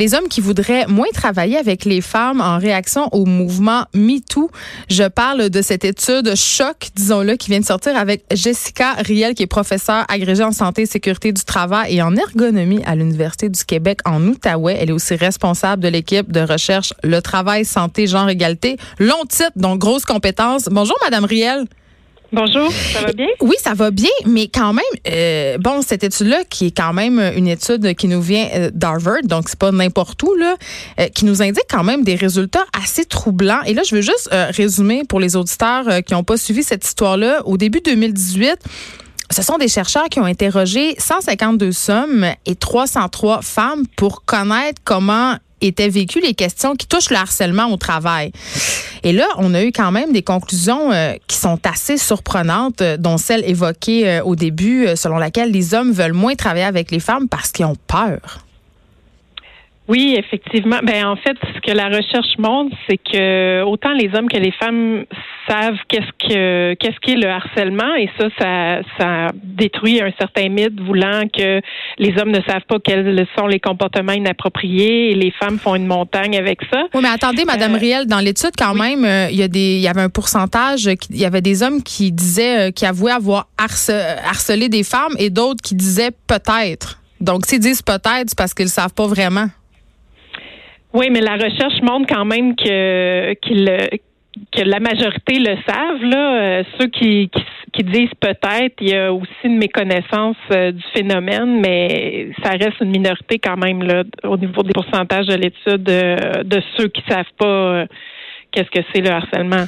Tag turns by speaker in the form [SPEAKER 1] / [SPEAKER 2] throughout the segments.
[SPEAKER 1] Les hommes qui voudraient moins travailler avec les femmes en réaction au mouvement MeToo. Je parle de cette étude choc, disons-le, qui vient de sortir avec Jessica Riel, qui est professeure agrégée en santé sécurité du travail et en ergonomie à l'Université du Québec en Outaouais. Elle est aussi responsable de l'équipe de recherche Le travail, santé, genre, égalité. Long titre, donc grosse compétence. Bonjour, Madame Riel.
[SPEAKER 2] Bonjour, ça va bien?
[SPEAKER 1] Oui, ça va bien, mais quand même, euh, bon, cette étude-là, qui est quand même une étude qui nous vient euh, d'Harvard, donc c'est pas n'importe où, là, euh, qui nous indique quand même des résultats assez troublants. Et là, je veux juste résumer pour les auditeurs qui n'ont pas suivi cette histoire-là. Au début 2018, ce sont des chercheurs qui ont interrogé 152 hommes et 303 femmes pour connaître comment étaient vécues les questions qui touchent le harcèlement au travail. Et là, on a eu quand même des conclusions euh, qui sont assez surprenantes, euh, dont celle évoquée euh, au début, selon laquelle les hommes veulent moins travailler avec les femmes parce qu'ils ont peur.
[SPEAKER 2] Oui, effectivement. Ben en fait, ce que la recherche montre, c'est que autant les hommes que les femmes savent qu'est-ce que qu'est-ce qu'est le harcèlement et ça, ça, ça détruit un certain mythe voulant que les hommes ne savent pas quels sont les comportements inappropriés et les femmes font une montagne avec ça.
[SPEAKER 1] Oui, mais attendez, Madame euh, Riel, dans l'étude quand même, euh, il y a des, il y avait un pourcentage, il y avait des hommes qui disaient, euh, qui avouaient avoir harcelé des femmes et d'autres qui disaient peut-être. Donc, s'ils disent peut-être, c'est parce qu'ils ne savent pas vraiment.
[SPEAKER 2] Oui, mais la recherche montre quand même que que la majorité le savent. Là, euh, ceux qui, qui, disent peut-être, il y a aussi une méconnaissance euh, du phénomène, mais ça reste une minorité quand même là au niveau des pourcentages de l'étude de, de ceux qui savent pas euh, qu'est-ce que c'est le harcèlement.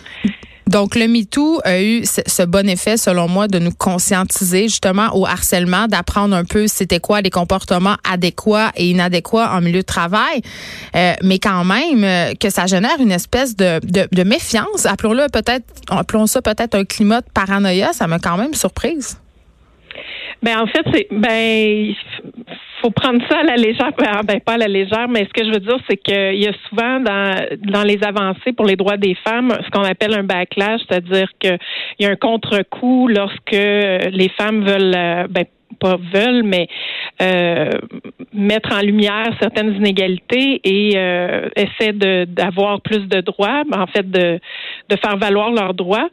[SPEAKER 1] Donc, le MeToo a eu ce bon effet, selon moi, de nous conscientiser justement au harcèlement, d'apprendre un peu c'était quoi les comportements adéquats et inadéquats en milieu de travail, euh, mais quand même euh, que ça génère une espèce de, de, méfiance. Appelons-le peut-être, appelons ça peut-être un climat de paranoïa. Ça m'a quand même surprise.
[SPEAKER 2] Ben en fait, c'est ben faut prendre ça à la légère, ben, ben pas à la légère, mais ce que je veux dire, c'est qu'il y a souvent dans, dans les avancées pour les droits des femmes ce qu'on appelle un backlash, c'est-à-dire qu'il y a un contre-coup lorsque les femmes veulent euh, ben, veulent, mais euh, mettre en lumière certaines inégalités et euh, essaient d'avoir plus de droits, en fait de, de faire valoir leurs droits.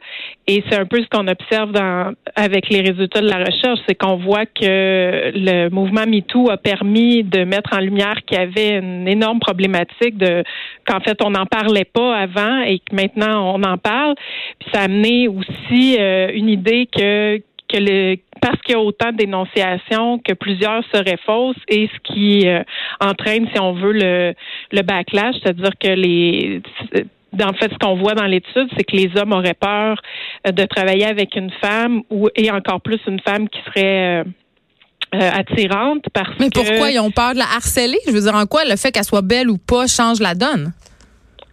[SPEAKER 2] Et c'est un peu ce qu'on observe dans, avec les résultats de la recherche, c'est qu'on voit que le mouvement MeToo a permis de mettre en lumière qu'il y avait une énorme problématique de qu'en fait on n'en parlait pas avant et que maintenant on en parle. Puis ça a amené aussi euh, une idée que que le, parce qu'il y a autant de dénonciations que plusieurs seraient fausses et ce qui euh, entraîne, si on veut, le, le backlash, c'est-à-dire que les en fait, ce qu'on voit dans l'étude, c'est que les hommes auraient peur euh, de travailler avec une femme ou et encore plus une femme qui serait euh, attirante parce
[SPEAKER 1] Mais pourquoi ils ont peur de la harceler? Je veux dire, en quoi le fait qu'elle soit belle ou pas change la donne?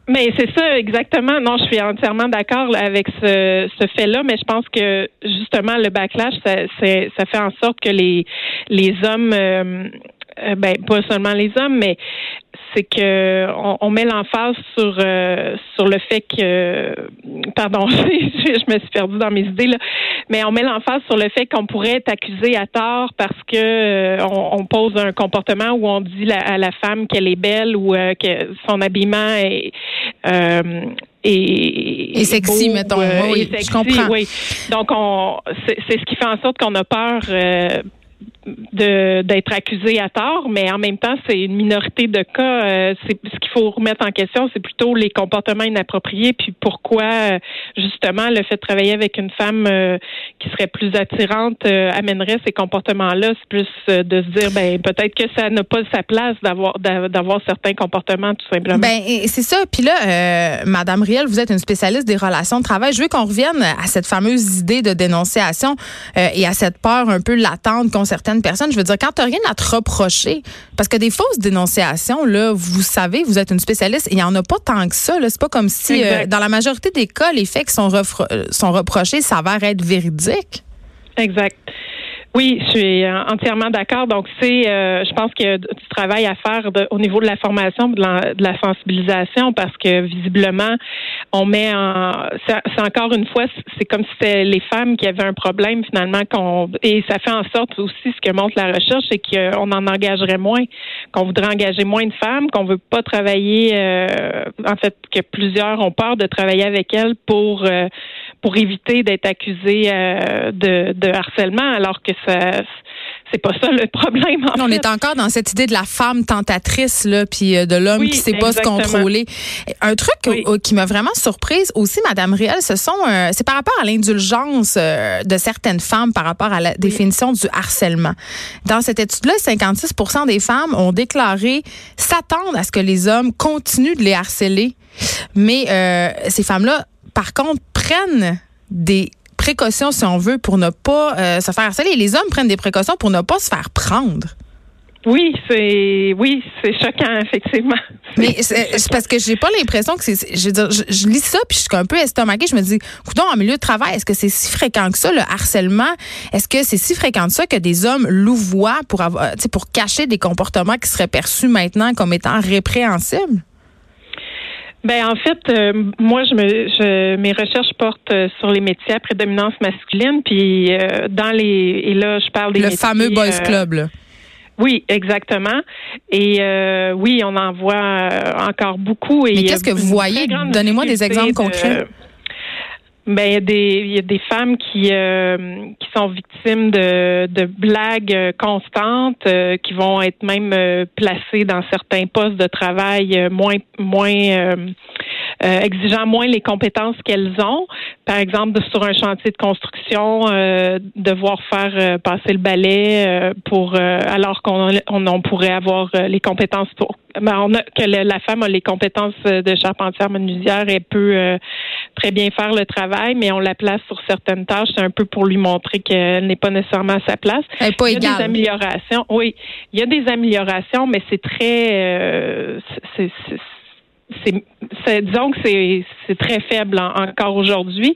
[SPEAKER 2] Mais c'est ça exactement. Non, je suis entièrement d'accord avec ce, ce fait-là, mais je pense que justement le backlash, ça, ça fait en sorte que les les hommes, euh, euh, ben pas seulement les hommes, mais c'est que on, met l'emphase sur euh, sur le fait que pardon, je, me suis perdue dans mes idées là, mais on met l'emphase sur le fait qu'on pourrait être accusé à tort parce que euh, on, pose un comportement où on dit à la femme qu'elle est belle ou euh, que son habillement est
[SPEAKER 1] et, sexy, mettons. oui, je comprends.
[SPEAKER 2] Oui. Donc, on, c'est, ce qui fait en sorte qu'on a peur d'être accusé à tort, mais en même temps, c'est une minorité de cas. Euh, qu'il faut remettre en question, c'est plutôt les comportements inappropriés, puis pourquoi euh, justement le fait de travailler avec une femme euh, qui serait plus attirante amènerait ces comportements-là. C'est plus de se dire, ben peut-être que ça n'a pas sa place d'avoir d'avoir certains comportements tout simplement.
[SPEAKER 1] Ben c'est ça. Puis là, Madame Riel, vous êtes une spécialiste des relations de travail. Je veux qu'on revienne à cette fameuse idée de dénonciation et à cette peur un peu latente qu'ont certaines personne. Je veux dire, quand tu n'as rien à te reprocher, parce que des fausses dénonciations, là, vous savez, vous êtes une spécialiste, il n'y en a pas tant que ça. C'est pas comme si, euh, dans la majorité des cas, les faits qui sont, euh, sont reprochés s'avèrent être véridiques.
[SPEAKER 2] Exact. Oui, je suis euh, entièrement d'accord. Donc, c'est, euh, je pense qu'il y a du travail à faire au niveau de la formation, de la, de la sensibilisation, parce que visiblement, on met en, c'est encore une fois, c'est comme si c'était les femmes qui avaient un problème finalement qu'on et ça fait en sorte aussi ce que montre la recherche, c'est qu'on en engagerait moins, qu'on voudrait engager moins de femmes, qu'on veut pas travailler, euh, en fait, que plusieurs ont peur de travailler avec elles pour euh, pour éviter d'être accusées euh, de, de harcèlement, alors que ça c'est pas ça le problème.
[SPEAKER 1] on est encore dans cette idée de la femme tentatrice là, puis euh, de l'homme qui sait pas se contrôler. Un truc qui m'a vraiment surprise aussi, Madame Riel, ce sont, euh, c'est par rapport à l'indulgence euh, de certaines femmes par rapport à la définition du harcèlement. Dans cette étude-là, 56 des femmes ont déclaré s'attendre à ce que les hommes continuent de les harceler, mais ces femmes-là, par contre, prennent des précautions, si on veut, pour ne pas euh, se faire harceler. Les hommes prennent des précautions pour ne pas se faire prendre.
[SPEAKER 2] Oui, c'est oui, c'est choquant effectivement.
[SPEAKER 1] Mais c'est parce que j'ai pas l'impression que c'est. Je, je, lis ça puis je suis un peu estomaquée. Je me dis, écoute, en milieu de travail, est-ce que c'est si fréquent que ça le harcèlement? Est-ce que c'est si fréquent que ça que des hommes louvoient pour avoir, pour cacher des comportements qui seraient perçus maintenant comme étant répréhensibles?
[SPEAKER 2] Ben en fait, euh, moi je me je, mes recherches portent euh, sur les métiers à prédominance masculine, puis euh, dans les et là je parle des
[SPEAKER 1] le fameux boys club. Là.
[SPEAKER 2] Oui, exactement. Et oui, on en voit encore beaucoup.
[SPEAKER 1] Mais qu'est-ce que vous voyez? Donnez-moi des exemples concrets.
[SPEAKER 2] Ben il y a des il y a des femmes qui euh, qui sont victimes de, de blagues constantes, euh, qui vont être même euh, placées dans certains postes de travail moins moins exigeant moins les compétences qu'elles ont. Par exemple, sur un chantier de construction, devoir faire passer le balai pour alors qu'on on, pourrait avoir les compétences pour ben, on a, que la femme a les compétences de charpentière menuisière et peut très bien faire le travail, mais on la place sur certaines tâches. C'est un peu pour lui montrer qu'elle n'est pas nécessairement à sa place.
[SPEAKER 1] Elle pas il
[SPEAKER 2] y a des améliorations. Oui, il y a des améliorations, mais c'est très, euh, c'est c'est disons que c'est très faible encore aujourd'hui.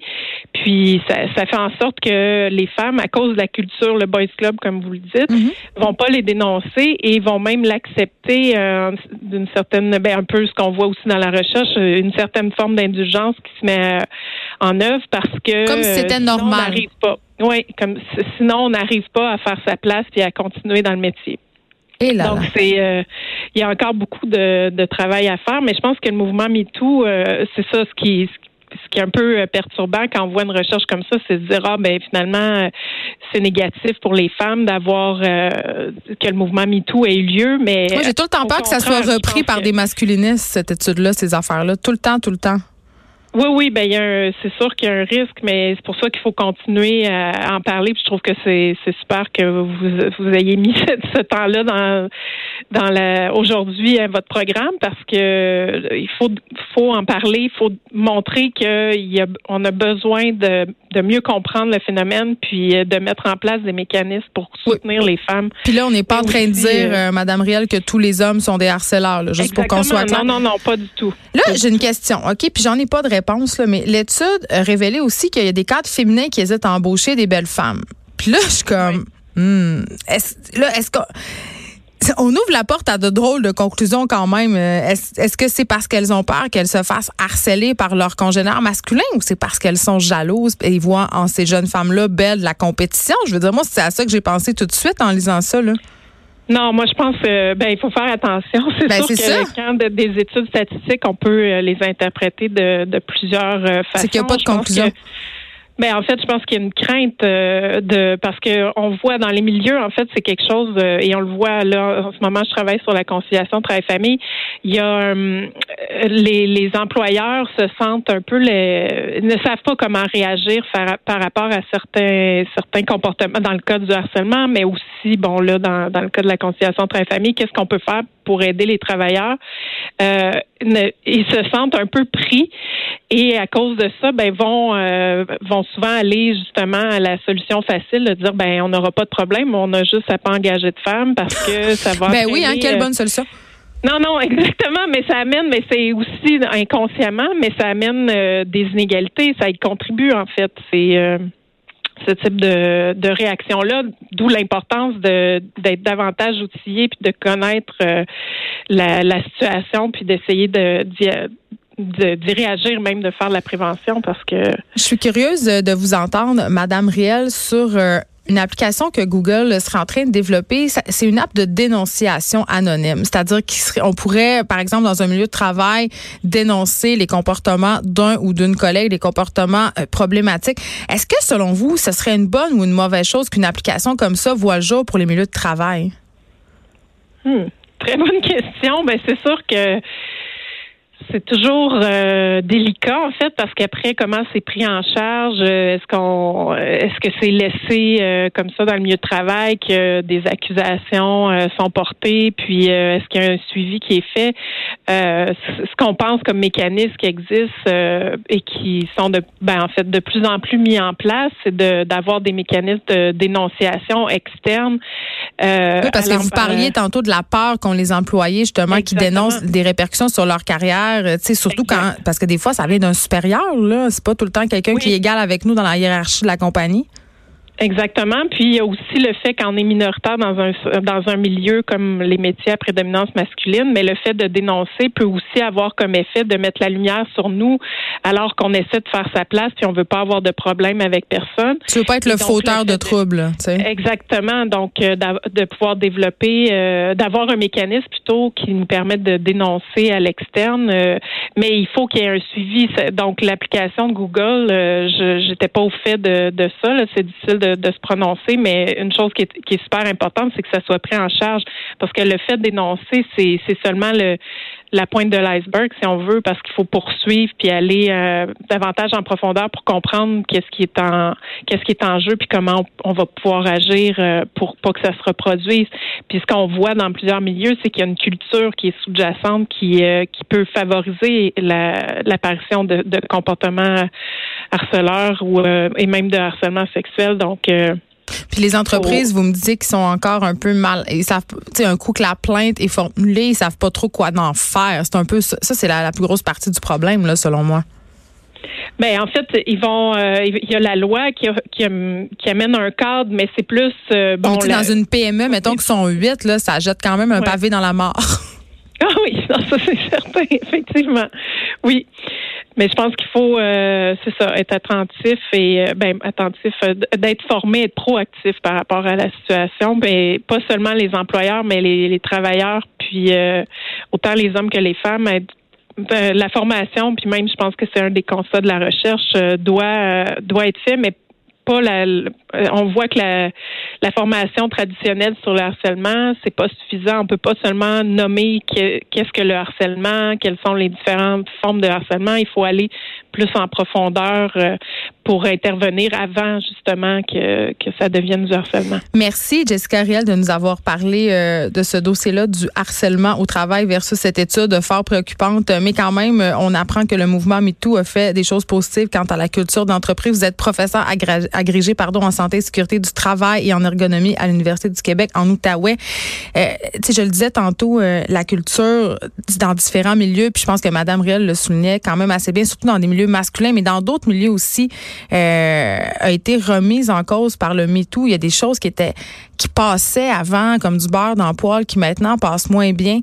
[SPEAKER 2] Puis ça, ça, fait en sorte que les femmes, à cause de la culture, le boys club comme vous le dites, mm-hmm. vont pas les dénoncer et vont même l'accepter euh, d'une certaine, ben un peu ce qu'on voit aussi dans la recherche, une certaine forme d'indulgence qui se met euh, en œuvre parce que
[SPEAKER 1] comme c'était normal.
[SPEAKER 2] pas. Oui, comme sinon on n'arrive pas à faire sa place puis à continuer dans le métier. Donc, c'est euh, il y a encore beaucoup de, de, travail à faire, mais je pense que le mouvement MeToo, euh, c'est ça ce qui, ce qui est un peu euh, perturbant quand on voit une recherche comme ça, c'est de dire ah ben finalement c'est négatif pour les femmes d'avoir que le mouvement MeToo ait eu lieu, mais
[SPEAKER 1] moi j'ai tout le temps peur que ça soit repris par des masculinistes cette étude-là, ces affaires-là, tout le temps, tout le temps.
[SPEAKER 2] Oui, oui, ben il y a un, c'est sûr qu'il y a un risque, mais c'est pour ça qu'il faut continuer à en parler. Puis je trouve que c'est, c'est super que vous, vous ayez mis ce, temps-là dans dans la aujourd'hui à votre programme parce que il faut faut en parler, il faut montrer qu'il y a on a besoin de, de mieux comprendre le phénomène puis de mettre en place des mécanismes pour soutenir les femmes.
[SPEAKER 1] Puis là, on n'est pas en train de dire, euh, euh, Madame Riel, que tous les hommes sont des harceleurs, là, juste pour qu'on soit clair.
[SPEAKER 2] Non, non, non, pas du tout.
[SPEAKER 1] Là, j'ai une question, ok, puis j'en ai pas de réponse mais l'étude révélait aussi qu'il y a des cadres féminins qui hésitent à embaucher des belles femmes. Puis là, je suis comme, hmm, est là, est-ce qu'on on ouvre la porte à de drôles de conclusions quand même. Est-ce que c'est parce qu'elles ont peur qu'elles se fassent harceler par leurs congénères masculins ou c'est parce qu'elles sont jalouses et voient en ces jeunes femmes-là belles la compétition? Je veux dire, moi, c'est à ça que j'ai pensé tout de suite en lisant ça. Là.
[SPEAKER 2] Non, moi je pense euh, ben il faut faire attention. C'est ben, sûr que quand des études statistiques, on peut euh, les interpréter de, de plusieurs façons. Euh,
[SPEAKER 1] c'est qu'il n'y a pas de conclusion.
[SPEAKER 2] Ben en fait, je pense qu'il y a une crainte euh, de parce que on voit dans les milieux, en fait, c'est quelque chose euh, et on le voit là en ce moment. Je travaille sur la conciliation travail-famille. Il y a euh, les, les employeurs se sentent un peu les ne savent pas comment réagir par, par rapport à certains certains comportements dans le cas du harcèlement, mais aussi bon là dans, dans le cas de la conciliation travail-famille, qu'est-ce qu'on peut faire pour aider les travailleurs euh, ils se sentent un peu pris et à cause de ça, ben vont euh, vont souvent aller justement à la solution facile de dire ben on n'aura pas de problème, on a juste à pas engager de femmes parce que ça va.
[SPEAKER 1] ben oui, hein, quelle bonne solution.
[SPEAKER 2] Non, non, exactement, mais ça amène, mais c'est aussi inconsciemment, mais ça amène euh, des inégalités, ça y contribue en fait. C'est ce type de, de réaction-là, d'où l'importance d'être davantage outillé puis de connaître euh, la, situation puis d'essayer de d'y réagir, même de faire de la prévention parce que.
[SPEAKER 1] Je suis curieuse de vous entendre, Madame Riel, sur euh, une application que Google serait en train de développer, c'est une app de dénonciation anonyme. C'est-à-dire qu'on pourrait, par exemple, dans un milieu de travail, dénoncer les comportements d'un ou d'une collègue, les comportements euh, problématiques. Est-ce que, selon vous, ce serait une bonne ou une mauvaise chose qu'une application comme ça voit le jour pour les milieux de travail?
[SPEAKER 2] Hmm. Très bonne question. Ben, c'est sûr que c'est toujours euh, délicat en fait parce qu'après comment c'est pris en charge euh, est-ce qu'on est-ce que c'est laissé euh, comme ça dans le milieu de travail que des accusations sont portées puis est-ce qu'il y a un suivi qui est fait? Ce qu'on pense comme mécanismes qui existent et qui sont de ben en fait de plus en plus mis en place c'est de d'avoir des mécanismes de dénonciation externe
[SPEAKER 1] oui, parce que vous parliez tantôt de la peur qu'ont les employés justement qui dénoncent des répercussions sur leur carrière euh, surtout quand parce que des fois ça vient d'un supérieur là, c'est pas tout le temps quelqu'un qui est égal avec nous dans la hiérarchie de la compagnie.
[SPEAKER 2] Exactement. Puis il y a aussi le fait qu'on est minoritaire dans un dans un milieu comme les métiers à prédominance masculine, mais le fait de dénoncer peut aussi avoir comme effet de mettre la lumière sur nous alors qu'on essaie de faire sa place puis on veut pas avoir de problème avec personne.
[SPEAKER 1] Tu veux pas être le fauteur de troubles, tu sais.
[SPEAKER 2] Exactement. Donc euh, de pouvoir développer euh, d'avoir un mécanisme plutôt qui nous permette de dénoncer à l'externe, euh, mais il faut qu'il y ait un suivi. Donc l'application de Google, je j'étais pas au fait de, de ça, c'est difficile de de, se prononcer, mais une chose qui est, qui est super importante, c'est que ça soit pris en charge. Parce que le fait dénoncer, c'est seulement le la pointe de l'iceberg, si on veut, parce qu'il faut poursuivre puis aller euh, davantage en profondeur pour comprendre qu'est-ce qui est en qu'est-ce qui est en jeu puis comment on, va pouvoir agir euh, pour pas que ça se reproduise. Puis ce qu'on voit dans plusieurs milieux, c'est qu'il y a une culture qui est sous-jacente qui euh, qui peut favoriser l'apparition de, de comportements harceleurs ou et même de harcèlement sexuel. Donc
[SPEAKER 1] puis les entreprises, vous me disiez qu'ils sont encore un peu mal. Ils savent, tu sais, un coup que la plainte est formulée, ils savent pas trop quoi en faire. C'est un peu ça, c'est la, plus grosse partie du problème, là, selon moi.
[SPEAKER 2] Mais ben, en fait, ils vont. Euh, il y a la loi qui, qui, amène un cadre, mais c'est plus
[SPEAKER 1] euh, bon. Dans une PME, mettons qu'ils sont huit, là, ça jette quand même un pavé dans la mort.
[SPEAKER 2] Ah oui, ça c'est certain, effectivement. Oui. Mais je pense qu'il faut, euh, c'est ça, être attentif et euh, ben attentif, euh, d'être formé, être proactif par rapport à la situation. Ben pas seulement les employeurs, mais les, les travailleurs, puis autant les hommes que les femmes. la formation, puis même, je pense que c'est un des constats de la recherche, doit doit être fait, mais la, on voit que la, la formation traditionnelle sur le harcèlement, c'est pas suffisant. On peut pas seulement nommer qu'est-ce que le harcèlement, quelles sont les différentes formes de harcèlement. Il faut aller plus en profondeur euh, pour intervenir avant justement que, que ça devienne du harcèlement.
[SPEAKER 1] Merci Jessica Riel de nous avoir parlé euh, de ce dossier-là du harcèlement au travail versus cette étude fort préoccupante. Mais quand même, on apprend que le mouvement MeToo a fait des choses positives quant à la culture d'entreprise. Vous êtes professeur agrégé pardon, en santé et sécurité du travail et en ergonomie à l'Université du Québec en Outaouais. Euh, je le disais tantôt, euh, la culture dans différents milieux, puis je pense que Mme Riel le soulignait quand même assez bien, surtout dans des milieux masculins, mais dans d'autres milieux aussi, euh, a été remise en cause par le MeToo. Il y a des choses qui étaient qui passaient avant comme du beurre dans le poil qui maintenant passent moins bien.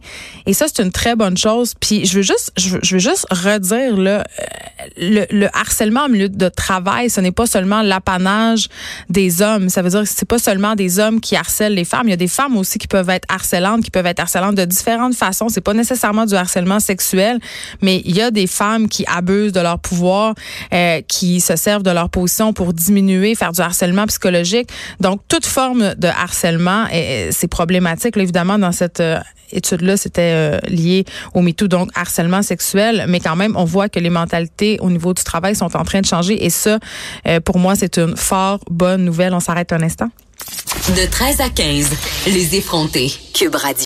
[SPEAKER 1] Et ça, c'est une très bonne chose. Puis je veux juste, je veux, je veux juste redire là, euh, le, le, harcèlement au milieu de travail, ce n'est pas seulement l'apanage des hommes. Ça veut dire que c'est pas seulement des hommes qui harcèlent les femmes. Il y a des femmes aussi qui peuvent être harcelantes, qui peuvent être harcelantes de différentes façons. C'est pas nécessairement du harcèlement sexuel, mais il y a des femmes qui abusent de leur pouvoir, euh, qui se servent de leur position pour diminuer, faire du harcèlement psychologique. Donc toute forme de harcèlement, c'est problématique évidemment dans cette euh, étude-là, c'était euh, lié au MeToo, donc harcèlement sexuel, mais quand même, on voit que les mentalités au niveau du travail sont en train de changer et ça, euh, pour moi, c'est une fort bonne nouvelle. On s'arrête un instant.
[SPEAKER 3] De 13 à 15, les effrontés, Cube Radio.